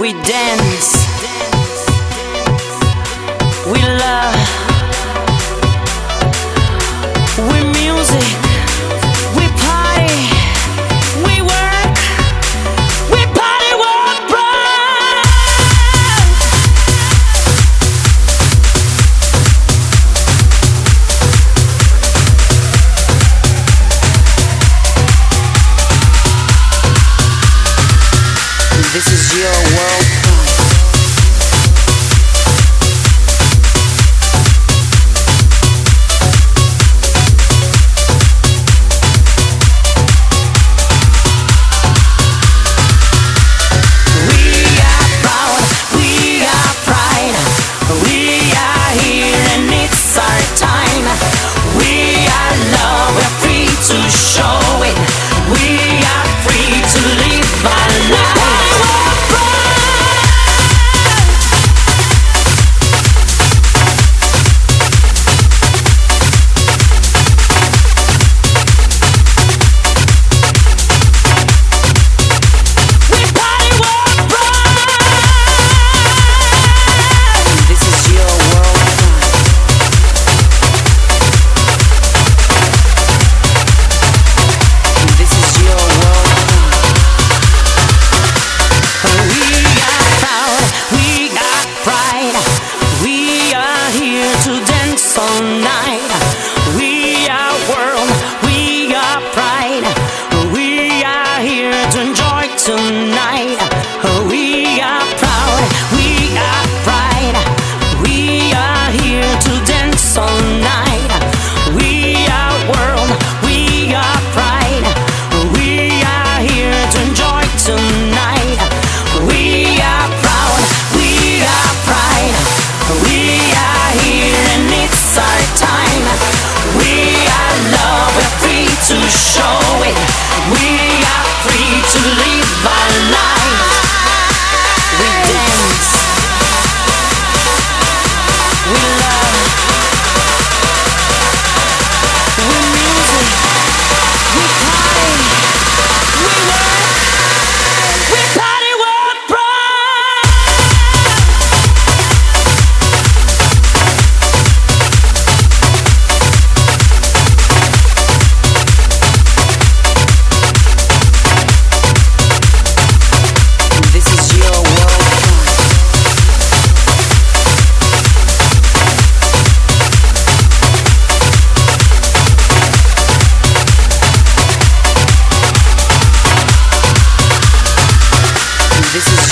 We dance. We love. This is your world.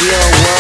real world.